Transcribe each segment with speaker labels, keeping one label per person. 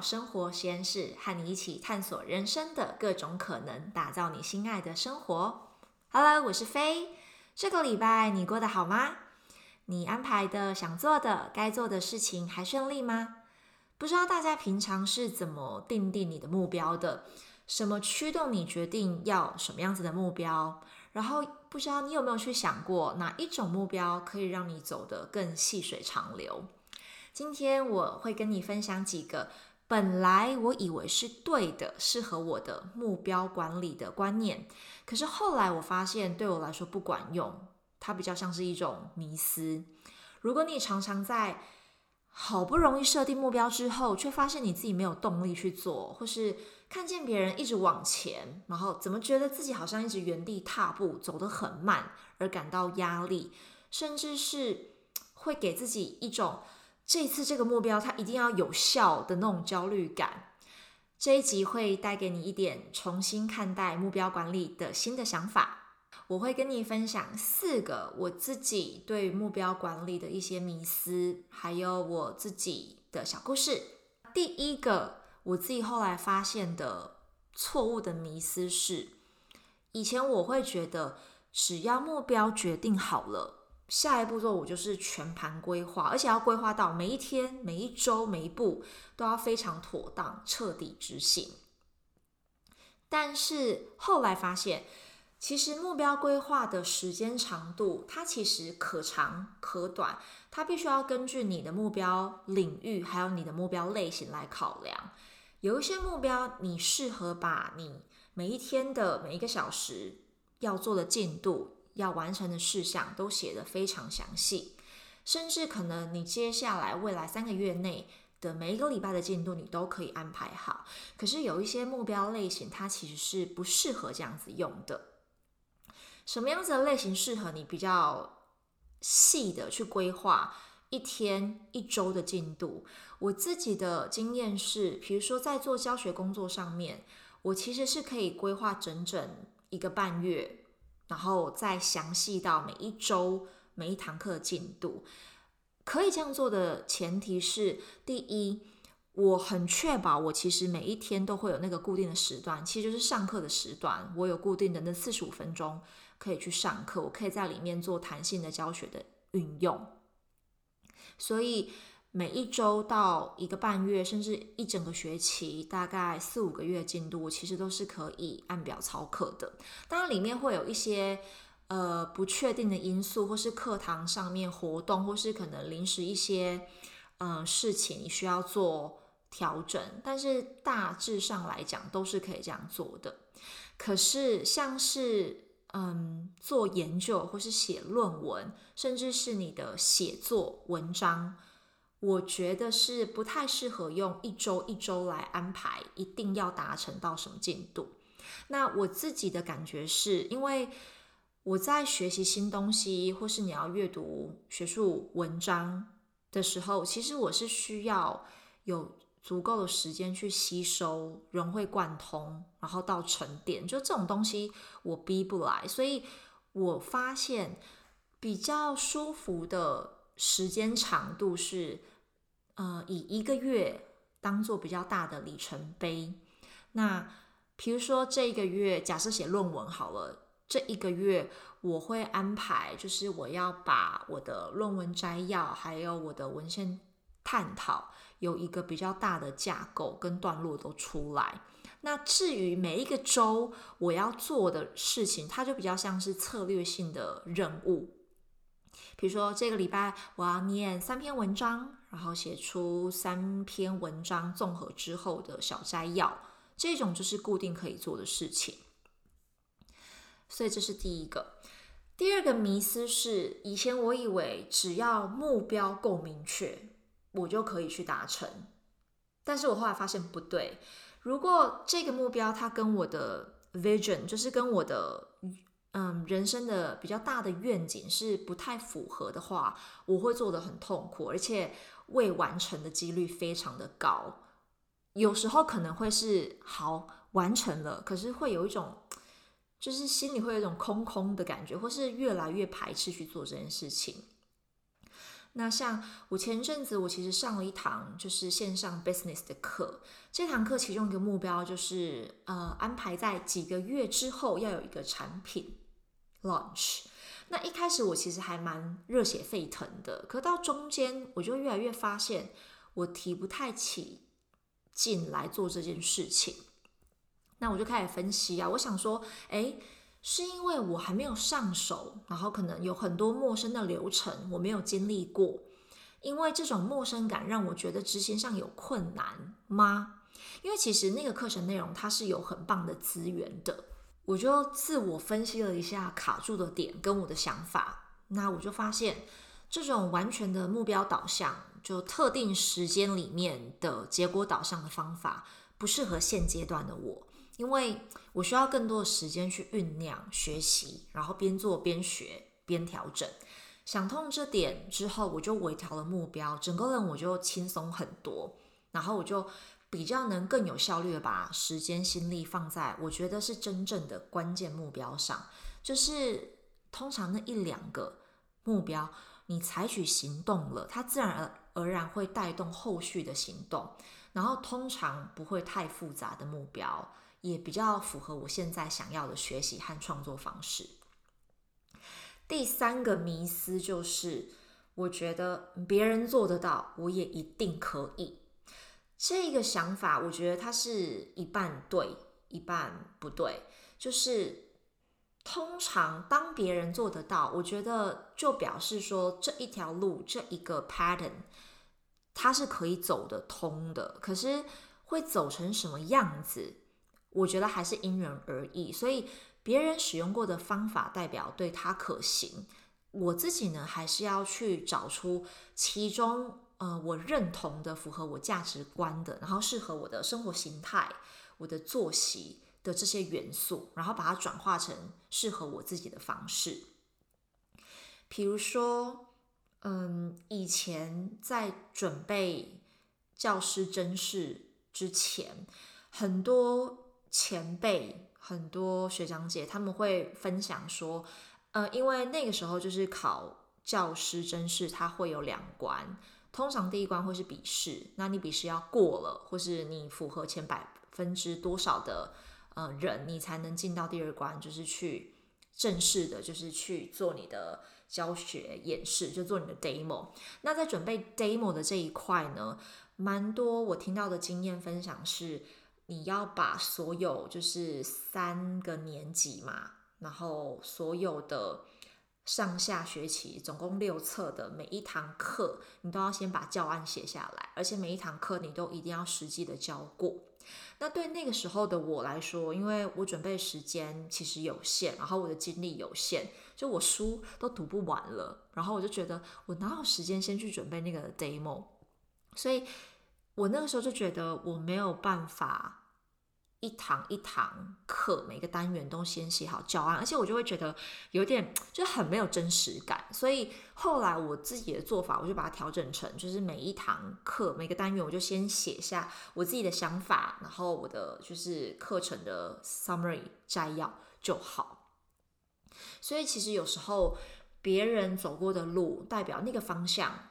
Speaker 1: 生活实验室，和你一起探索人生的各种可能，打造你心爱的生活。Hello，我是飞。这个礼拜你过得好吗？你安排的想做的、该做的事情还顺利吗？不知道大家平常是怎么定定你的目标的？什么驱动你决定要什么样子的目标？然后不知道你有没有去想过，哪一种目标可以让你走得更细水长流？今天我会跟你分享几个本来我以为是对的、适合我的目标管理的观念，可是后来我发现对我来说不管用，它比较像是一种迷思。如果你常常在好不容易设定目标之后，却发现你自己没有动力去做，或是看见别人一直往前，然后怎么觉得自己好像一直原地踏步，走得很慢，而感到压力，甚至是会给自己一种。这次这个目标它一定要有效的那种焦虑感，这一集会带给你一点重新看待目标管理的新的想法。我会跟你分享四个我自己对目标管理的一些迷思，还有我自己的小故事。第一个，我自己后来发现的错误的迷思是，以前我会觉得只要目标决定好了。下一步骤我就是全盘规划，而且要规划到每一天、每一周、每一步都要非常妥当、彻底执行。但是后来发现，其实目标规划的时间长度，它其实可长可短，它必须要根据你的目标领域还有你的目标类型来考量。有一些目标，你适合把你每一天的每一个小时要做的进度。要完成的事项都写得非常详细，甚至可能你接下来未来三个月内的每一个礼拜的进度，你都可以安排好。可是有一些目标类型，它其实是不适合这样子用的。什么样子的类型适合你比较细的去规划一天、一周的进度？我自己的经验是，比如说在做教学工作上面，我其实是可以规划整整一个半月。然后再详细到每一周每一堂课进度，可以这样做的前提是：第一，我很确保我其实每一天都会有那个固定的时段，其实就是上课的时段，我有固定的那四十五分钟可以去上课，我可以在里面做弹性的教学的运用，所以。每一周到一个半月，甚至一整个学期，大概四五个月进度，其实都是可以按表操课的。当然，里面会有一些呃不确定的因素，或是课堂上面活动，或是可能临时一些嗯事情，你需要做调整。但是大致上来讲，都是可以这样做的。可是像是嗯做研究，或是写论文，甚至是你的写作文章。我觉得是不太适合用一周一周来安排，一定要达成到什么进度。那我自己的感觉是，因为我在学习新东西，或是你要阅读学术文章的时候，其实我是需要有足够的时间去吸收、融会贯通，然后到沉淀。就这种东西我逼不来，所以我发现比较舒服的时间长度是。呃，以一个月当做比较大的里程碑。那比如说这一个月，假设写论文好了，这一个月我会安排，就是我要把我的论文摘要，还有我的文献探讨，有一个比较大的架构跟段落都出来。那至于每一个周我要做的事情，它就比较像是策略性的任务。比如说这个礼拜我要念三篇文章。然后写出三篇文章综合之后的小摘要，这种就是固定可以做的事情。所以这是第一个。第二个迷思是，以前我以为只要目标够明确，我就可以去达成。但是我后来发现不对。如果这个目标它跟我的 vision，就是跟我的嗯人生的比较大的愿景是不太符合的话，我会做的很痛苦，而且。未完成的几率非常的高，有时候可能会是好完成了，可是会有一种就是心里会有一种空空的感觉，或是越来越排斥去做这件事情。那像我前阵子，我其实上了一堂就是线上 business 的课，这堂课其中一个目标就是呃安排在几个月之后要有一个产品 launch。那一开始我其实还蛮热血沸腾的，可到中间我就越来越发现我提不太起劲来做这件事情。那我就开始分析啊，我想说，哎。是因为我还没有上手，然后可能有很多陌生的流程我没有经历过，因为这种陌生感让我觉得执行上有困难吗？因为其实那个课程内容它是有很棒的资源的，我就自我分析了一下卡住的点跟我的想法，那我就发现这种完全的目标导向，就特定时间里面的结果导向的方法，不适合现阶段的我。因为我需要更多的时间去酝酿、学习，然后边做边学边调整。想通这点之后，我就微调了目标，整个人我就轻松很多。然后我就比较能更有效率的把时间心力放在我觉得是真正的关键目标上。就是通常那一两个目标，你采取行动了，它自然而而然会带动后续的行动。然后通常不会太复杂的目标。也比较符合我现在想要的学习和创作方式。第三个迷思就是，我觉得别人做得到，我也一定可以。这个想法，我觉得它是一半对，一半不对。就是通常当别人做得到，我觉得就表示说这一条路，这一个 pattern，它是可以走得通的。可是会走成什么样子？我觉得还是因人而异，所以别人使用过的方法代表对他可行。我自己呢，还是要去找出其中呃我认同的、符合我价值观的，然后适合我的生活形态、我的作息的这些元素，然后把它转化成适合我自己的方式。比如说，嗯，以前在准备教师真试之前，很多。前辈很多学长姐他们会分享说，呃，因为那个时候就是考教师真试，它会有两关，通常第一关会是笔试，那你笔试要过了，或是你符合前百分之多少的呃人，你才能进到第二关，就是去正式的，就是去做你的教学演示，就做你的 demo。那在准备 demo 的这一块呢，蛮多我听到的经验分享是。你要把所有就是三个年级嘛，然后所有的上下学期总共六册的每一堂课，你都要先把教案写下来，而且每一堂课你都一定要实际的教过。那对那个时候的我来说，因为我准备时间其实有限，然后我的精力有限，就我书都读不完了，然后我就觉得我哪有时间先去准备那个 demo，所以我那个时候就觉得我没有办法。一堂一堂课，每个单元都先写好教案，而且我就会觉得有点就很没有真实感。所以后来我自己的做法，我就把它调整成，就是每一堂课每个单元，我就先写下我自己的想法，然后我的就是课程的 summary 摘要就好。所以其实有时候别人走过的路，代表那个方向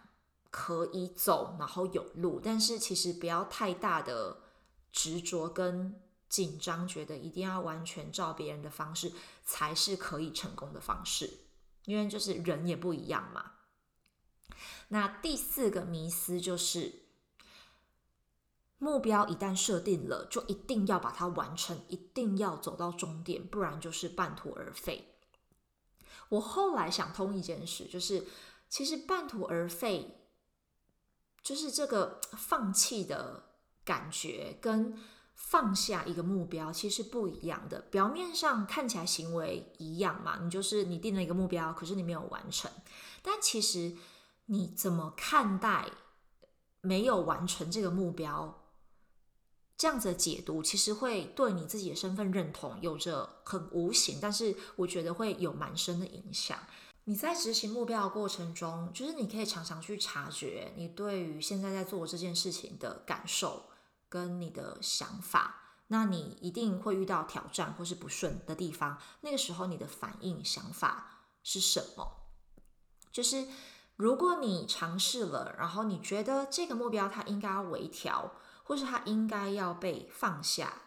Speaker 1: 可以走，然后有路，但是其实不要太大的执着跟。紧张，觉得一定要完全照别人的方式才是可以成功的方式，因为就是人也不一样嘛。那第四个迷思就是，目标一旦设定了，就一定要把它完成，一定要走到终点，不然就是半途而废。我后来想通一件事，就是其实半途而废，就是这个放弃的感觉跟。放下一个目标其实不一样的，表面上看起来行为一样嘛，你就是你定了一个目标，可是你没有完成。但其实你怎么看待没有完成这个目标，这样子的解读，其实会对你自己的身份认同有着很无形，但是我觉得会有蛮深的影响。你在执行目标的过程中，就是你可以常常去察觉你对于现在在做这件事情的感受。跟你的想法，那你一定会遇到挑战或是不顺的地方。那个时候，你的反应、想法是什么？就是如果你尝试了，然后你觉得这个目标它应该要微调，或是它应该要被放下，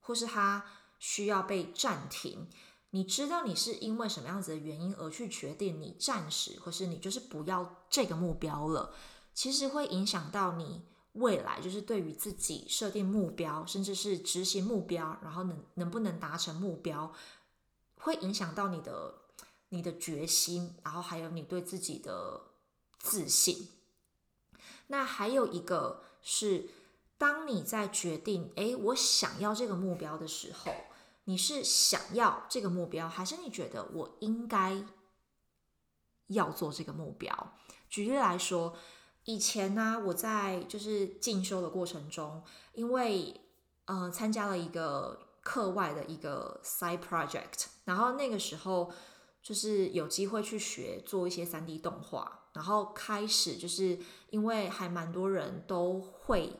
Speaker 1: 或是它需要被暂停，你知道你是因为什么样子的原因而去决定你暂时，或是你就是不要这个目标了，其实会影响到你未来，就是对于自己设定目标，甚至是执行目标，然后能能不能达成目标，会影响到你的你的决心，然后还有你对自己的。自信。那还有一个是，当你在决定，诶，我想要这个目标的时候，你是想要这个目标，还是你觉得我应该要做这个目标？举例来说，以前呢，我在就是进修的过程中，因为呃参加了一个课外的一个 side project，然后那个时候就是有机会去学做一些三 D 动画。然后开始就是因为还蛮多人都会，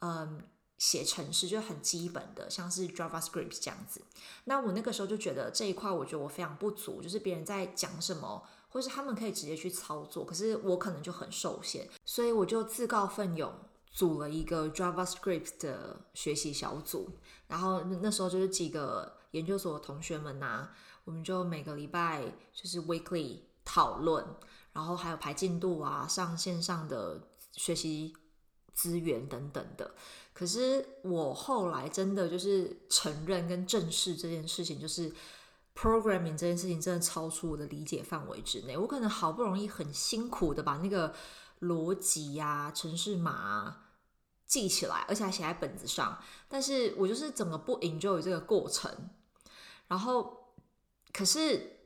Speaker 1: 嗯，写程式就很基本的，像是 JavaScript 这样子。那我那个时候就觉得这一块，我觉得我非常不足，就是别人在讲什么，或是他们可以直接去操作，可是我可能就很受限，所以我就自告奋勇组了一个 JavaScript 的学习小组。然后那时候就是几个研究所的同学们呐，我们就每个礼拜就是 weekly 讨论。然后还有排进度啊，上线上的学习资源等等的。可是我后来真的就是承认跟正视这件事情，就是 programming 这件事情真的超出我的理解范围之内。我可能好不容易很辛苦的把那个逻辑呀、程式码记起来，而且还写在本子上，但是我就是整个不 enjoy 这个过程。然后，可是。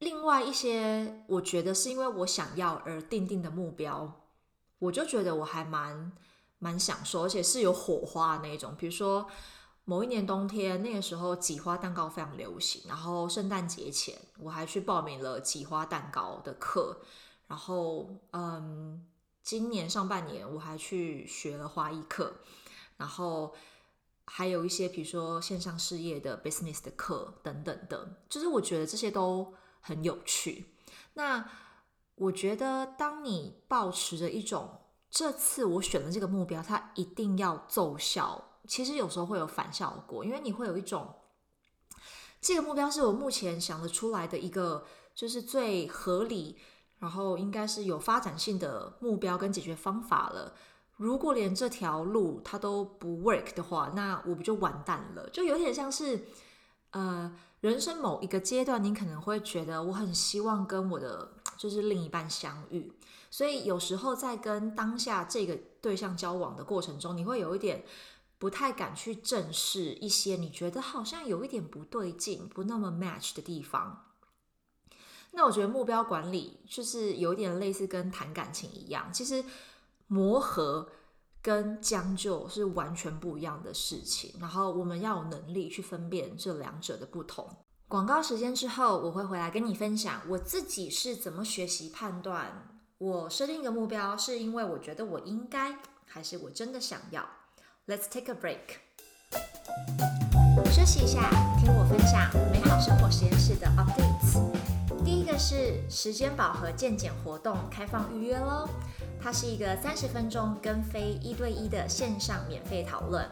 Speaker 1: 另外一些，我觉得是因为我想要而定定的目标，我就觉得我还蛮蛮享受，而且是有火花的那种。比如说某一年冬天，那个时候挤花蛋糕非常流行，然后圣诞节前我还去报名了挤花蛋糕的课，然后嗯，今年上半年我还去学了花艺课，然后还有一些比如说线上事业的 business 的课等等的，就是我觉得这些都。很有趣。那我觉得，当你保持着一种这次我选的这个目标，它一定要奏效，其实有时候会有反效果，因为你会有一种这个目标是我目前想得出来的一个，就是最合理，然后应该是有发展性的目标跟解决方法了。如果连这条路它都不 work 的话，那我不就完蛋了？就有点像是呃。人生某一个阶段，你可能会觉得我很希望跟我的就是另一半相遇，所以有时候在跟当下这个对象交往的过程中，你会有一点不太敢去正视一些你觉得好像有一点不对劲、不那么 match 的地方。那我觉得目标管理就是有点类似跟谈感情一样，其实磨合。跟将就是完全不一样的事情，然后我们要有能力去分辨这两者的不同。广告时间之后，我会回来跟你分享我自己是怎么学习判断我设定一个目标是因为我觉得我应该，还是我真的想要。Let's take a break，休息一下，听我分享美好生活实验室的 updates。第一个是时间饱和健检活动开放预约喽。它是一个三十分钟跟非一对一的线上免费讨论，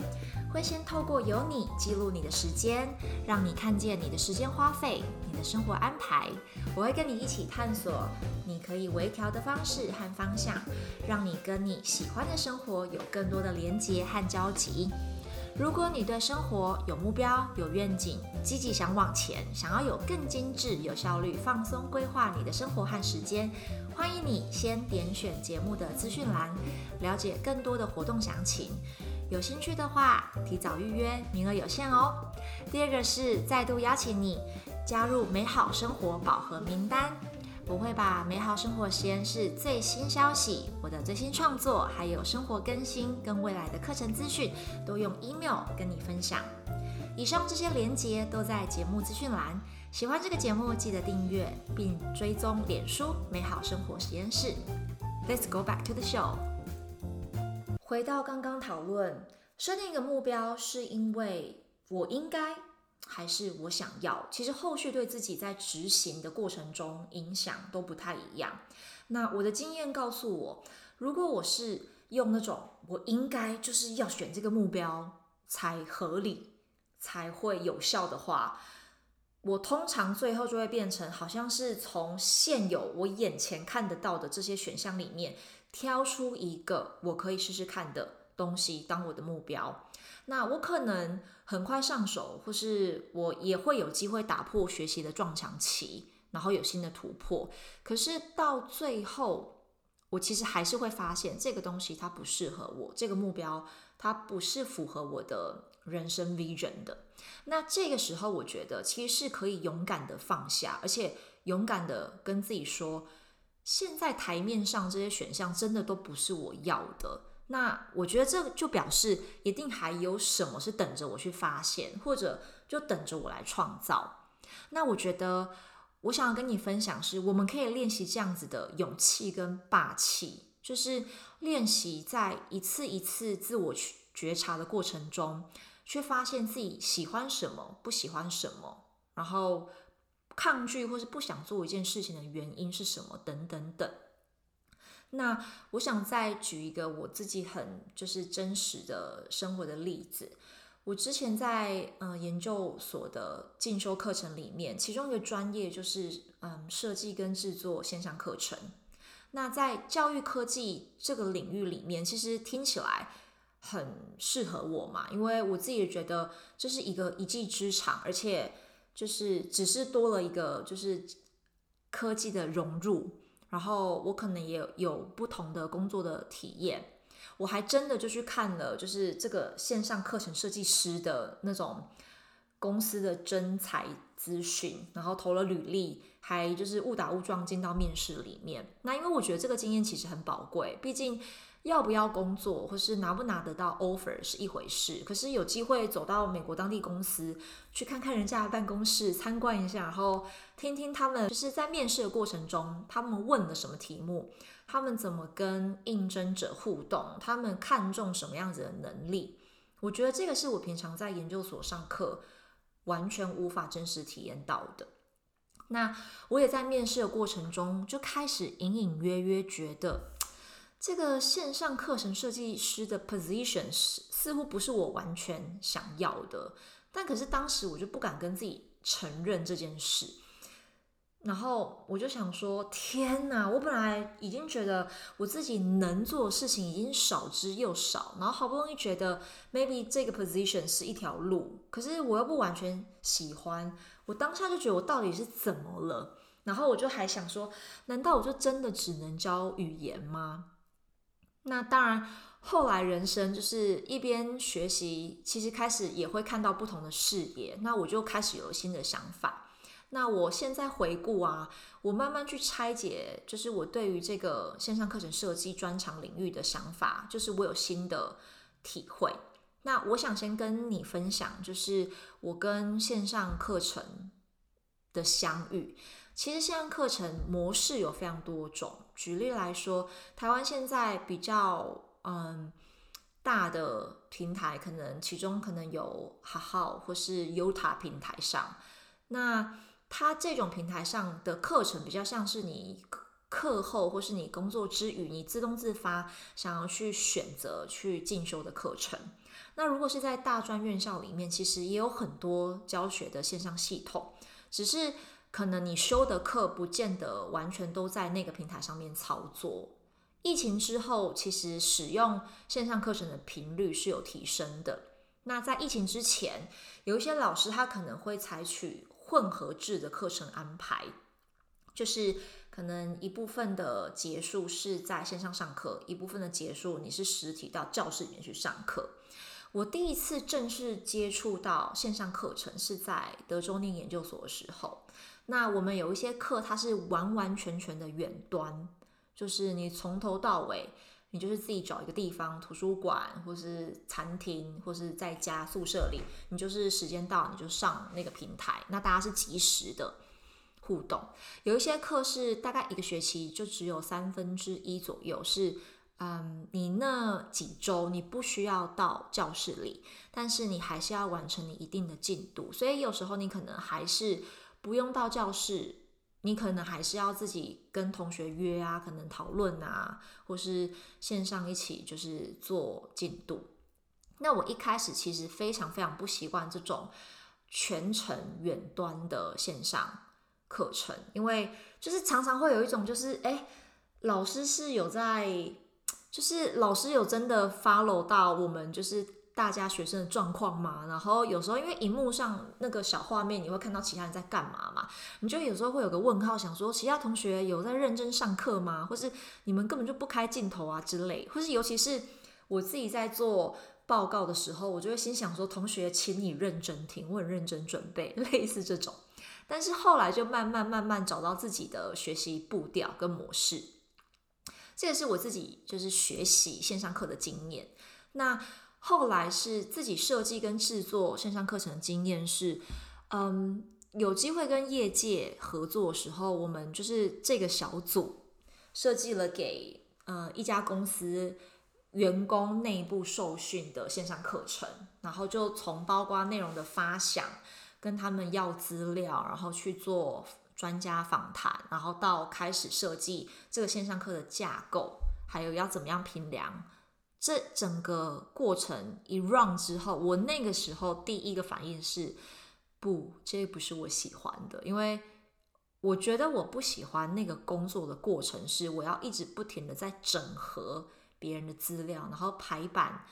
Speaker 1: 会先透过有你记录你的时间，让你看见你的时间花费、你的生活安排。我会跟你一起探索你可以微调的方式和方向，让你跟你喜欢的生活有更多的连结和交集。如果你对生活有目标、有愿景，积极想往前，想要有更精致、有效率、放松规划你的生活和时间。欢迎你先点选节目的资讯栏，了解更多的活动详情。有兴趣的话，提早预约，名额有限哦。第二个是再度邀请你加入美好生活饱和名单，我会把美好生活实验室最新消息、我的最新创作，还有生活更新跟未来的课程资讯，都用 email 跟你分享。以上这些连接都在节目资讯栏。喜欢这个节目，记得订阅并追踪脸书美好生活实验室。Let's go back to the show。回到刚刚讨论，设定一个目标是因为我应该还是我想要？其实后续对自己在执行的过程中影响都不太一样。那我的经验告诉我，如果我是用那种我应该就是要选这个目标才合理、才会有效的话，我通常最后就会变成好像是从现有我眼前看得到的这些选项里面挑出一个我可以试试看的东西当我的目标。那我可能很快上手，或是我也会有机会打破学习的撞墙期，然后有新的突破。可是到最后，我其实还是会发现这个东西它不适合我，这个目标它不是符合我的人生 vision 的。那这个时候，我觉得其实是可以勇敢的放下，而且勇敢的跟自己说，现在台面上这些选项真的都不是我要的。那我觉得这就表示一定还有什么是等着我去发现，或者就等着我来创造。那我觉得我想要跟你分享是，我们可以练习这样子的勇气跟霸气，就是练习在一次一次自我去觉察的过程中，去发现自己喜欢什么，不喜欢什么，然后抗拒或是不想做一件事情的原因是什么，等等等。那我想再举一个我自己很就是真实的生活的例子。我之前在呃研究所的进修课程里面，其中一个专业就是嗯设计跟制作线上课程。那在教育科技这个领域里面，其实听起来很适合我嘛，因为我自己也觉得这是一个一技之长，而且就是只是多了一个就是科技的融入。然后我可能也有不同的工作的体验，我还真的就去看了，就是这个线上课程设计师的那种公司的真才资讯，然后投了履历，还就是误打误撞进到面试里面。那因为我觉得这个经验其实很宝贵，毕竟。要不要工作，或是拿不拿得到 offer 是一回事，可是有机会走到美国当地公司去看看人家的办公室，参观一下，然后听听他们就是在面试的过程中，他们问了什么题目，他们怎么跟应征者互动，他们看重什么样子的能力，我觉得这个是我平常在研究所上课完全无法真实体验到的。那我也在面试的过程中就开始隐隐约约觉得。这个线上课程设计师的 position 似似乎不是我完全想要的，但可是当时我就不敢跟自己承认这件事，然后我就想说：天哪！我本来已经觉得我自己能做的事情已经少之又少，然后好不容易觉得 maybe 这个 position 是一条路，可是我又不完全喜欢，我当下就觉得我到底是怎么了？然后我就还想说：难道我就真的只能教语言吗？那当然，后来人生就是一边学习，其实开始也会看到不同的视野。那我就开始有新的想法。那我现在回顾啊，我慢慢去拆解，就是我对于这个线上课程设计专长领域的想法，就是我有新的体会。那我想先跟你分享，就是我跟线上课程的相遇。其实线上课程模式有非常多种。举例来说，台湾现在比较嗯大的平台，可能其中可能有好好或是 Uta 平台上，那它这种平台上的课程比较像是你课后或是你工作之余，你自动自发想要去选择去进修的课程。那如果是在大专院校里面，其实也有很多教学的线上系统，只是。可能你修的课不见得完全都在那个平台上面操作。疫情之后，其实使用线上课程的频率是有提升的。那在疫情之前，有一些老师他可能会采取混合制的课程安排，就是可能一部分的结束是在线上上课，一部分的结束你是实体到教室里面去上课。我第一次正式接触到线上课程是在德州念研究所的时候。那我们有一些课，它是完完全全的远端，就是你从头到尾，你就是自己找一个地方，图书馆或是餐厅，或是在家宿舍里，你就是时间到你就上那个平台，那大家是及时的互动。有一些课是大概一个学期就只有三分之一左右，是嗯，你那几周你不需要到教室里，但是你还是要完成你一定的进度，所以有时候你可能还是。不用到教室你可能还是要自己跟同学约啊，可能讨论啊，或是线上一起就是做进度。那我一开始其实非常非常不习惯这种全程远端的线上课程，因为就是常常会有一种就是哎，老师是有在，就是老师有真的 follow 到我们就是。大家学生的状况嘛，然后有时候因为荧幕上那个小画面，你会看到其他人在干嘛嘛，你就有时候会有个问号，想说其他同学有在认真上课吗？或是你们根本就不开镜头啊之类，或是尤其是我自己在做报告的时候，我就会心想说，同学，请你认真听，我很认真准备，类似这种。但是后来就慢慢慢慢找到自己的学习步调跟模式，这也是我自己就是学习线上课的经验。那。后来是自己设计跟制作线上课程的经验是，嗯，有机会跟业界合作的时候，我们就是这个小组设计了给呃一家公司员工内部受训的线上课程，然后就从包括内容的发想，跟他们要资料，然后去做专家访谈，然后到开始设计这个线上课的架构，还有要怎么样评量。这整个过程一 run 之后，我那个时候第一个反应是，不，这不是我喜欢的，因为我觉得我不喜欢那个工作的过程，是我要一直不停的在整合别人的资料，然后排版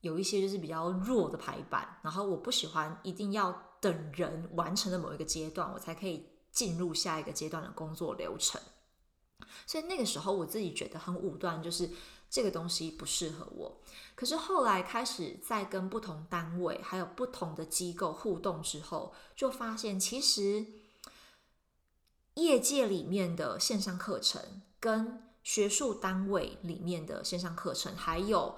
Speaker 1: 有一些就是比较弱的排版，然后我不喜欢一定要等人完成了某一个阶段，我才可以进入下一个阶段的工作流程，所以那个时候我自己觉得很武断，就是。这个东西不适合我，可是后来开始在跟不同单位还有不同的机构互动之后，就发现其实业界里面的线上课程跟学术单位里面的线上课程，还有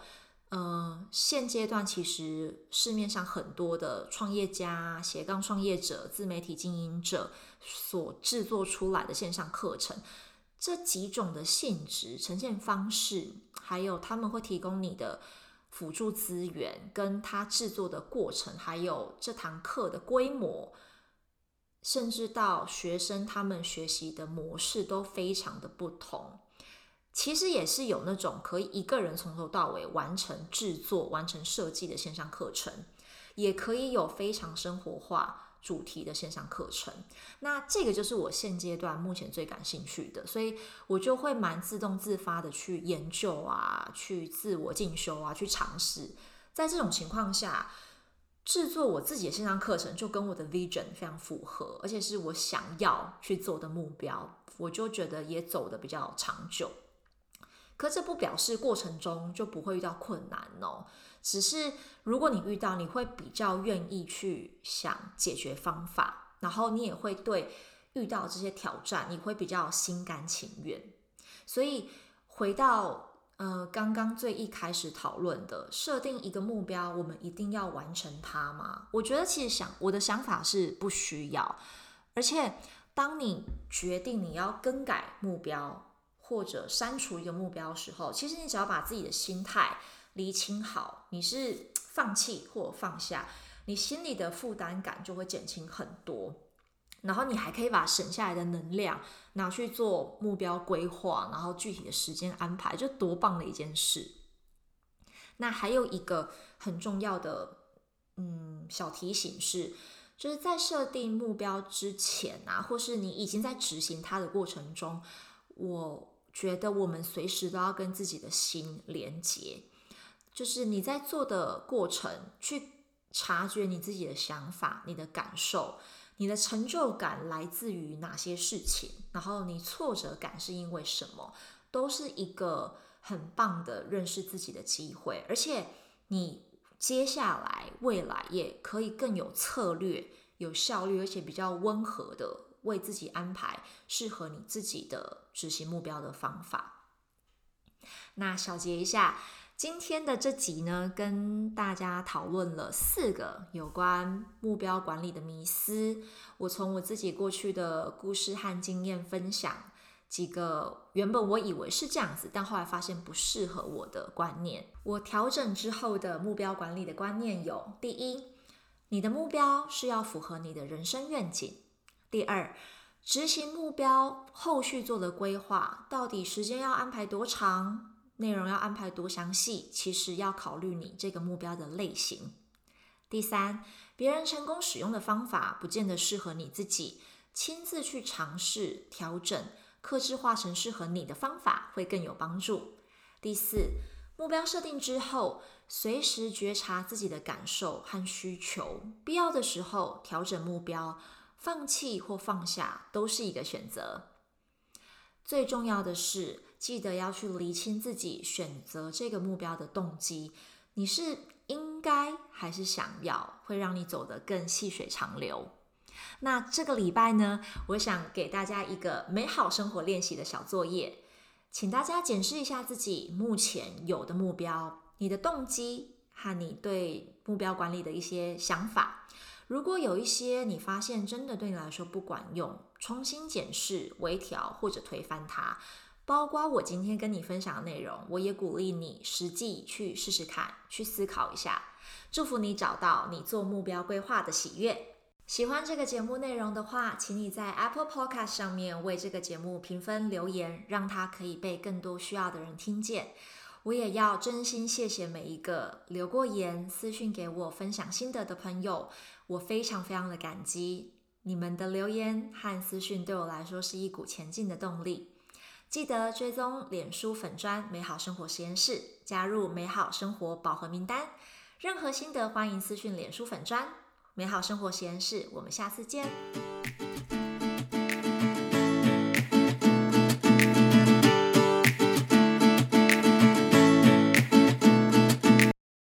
Speaker 1: 呃现阶段其实市面上很多的创业家、斜杠创业者、自媒体经营者所制作出来的线上课程。这几种的性质、呈现方式，还有他们会提供你的辅助资源，跟他制作的过程，还有这堂课的规模，甚至到学生他们学习的模式都非常的不同。其实也是有那种可以一个人从头到尾完成制作、完成设计的线上课程，也可以有非常生活化。主题的线上课程，那这个就是我现阶段目前最感兴趣的，所以我就会蛮自动自发的去研究啊，去自我进修啊，去尝试。在这种情况下，制作我自己的线上课程就跟我的 vision 非常符合，而且是我想要去做的目标，我就觉得也走的比较长久。可这不表示过程中就不会遇到困难哦。只是如果你遇到，你会比较愿意去想解决方法，然后你也会对遇到这些挑战，你会比较心甘情愿。所以回到呃刚刚最一开始讨论的，设定一个目标，我们一定要完成它吗？我觉得其实想我的想法是不需要。而且当你决定你要更改目标或者删除一个目标的时候，其实你只要把自己的心态。理清好，你是放弃或放下，你心里的负担感就会减轻很多。然后你还可以把省下来的能量拿去做目标规划，然后具体的时间安排，就多棒的一件事。那还有一个很重要的嗯小提醒是，就是在设定目标之前啊，或是你已经在执行它的过程中，我觉得我们随时都要跟自己的心连接。就是你在做的过程，去察觉你自己的想法、你的感受、你的成就感来自于哪些事情，然后你挫折感是因为什么，都是一个很棒的认识自己的机会。而且你接下来未来也可以更有策略、有效率，而且比较温和的为自己安排适合你自己的执行目标的方法。那小结一下。今天的这集呢，跟大家讨论了四个有关目标管理的迷思。我从我自己过去的故事和经验分享几个原本我以为是这样子，但后来发现不适合我的观念。我调整之后的目标管理的观念有：第一，你的目标是要符合你的人生愿景；第二，执行目标后续做的规划，到底时间要安排多长，内容要安排多详细，其实要考虑你这个目标的类型。第三，别人成功使用的方法，不见得适合你自己，亲自去尝试调整，克制化成适合你的方法，会更有帮助。第四，目标设定之后，随时觉察自己的感受和需求，必要的时候调整目标。放弃或放下都是一个选择。最重要的是，记得要去厘清自己选择这个目标的动机。你是应该还是想要，会让你走得更细水长流。那这个礼拜呢，我想给大家一个美好生活练习的小作业，请大家检视一下自己目前有的目标，你的动机和你对目标管理的一些想法。如果有一些你发现真的对你来说不管用，重新检视、微调或者推翻它，包括我今天跟你分享的内容，我也鼓励你实际去试试看，去思考一下。祝福你找到你做目标规划的喜悦。喜欢这个节目内容的话，请你在 Apple Podcast 上面为这个节目评分留言，让它可以被更多需要的人听见。我也要真心谢谢每一个留过言、私讯给我分享心得的朋友，我非常非常的感激你们的留言和私讯，对我来说是一股前进的动力。记得追踪脸书粉砖美好生活实验室，加入美好生活饱和名单。任何心得欢迎私讯脸书粉砖美好生活实验室。我们下次见。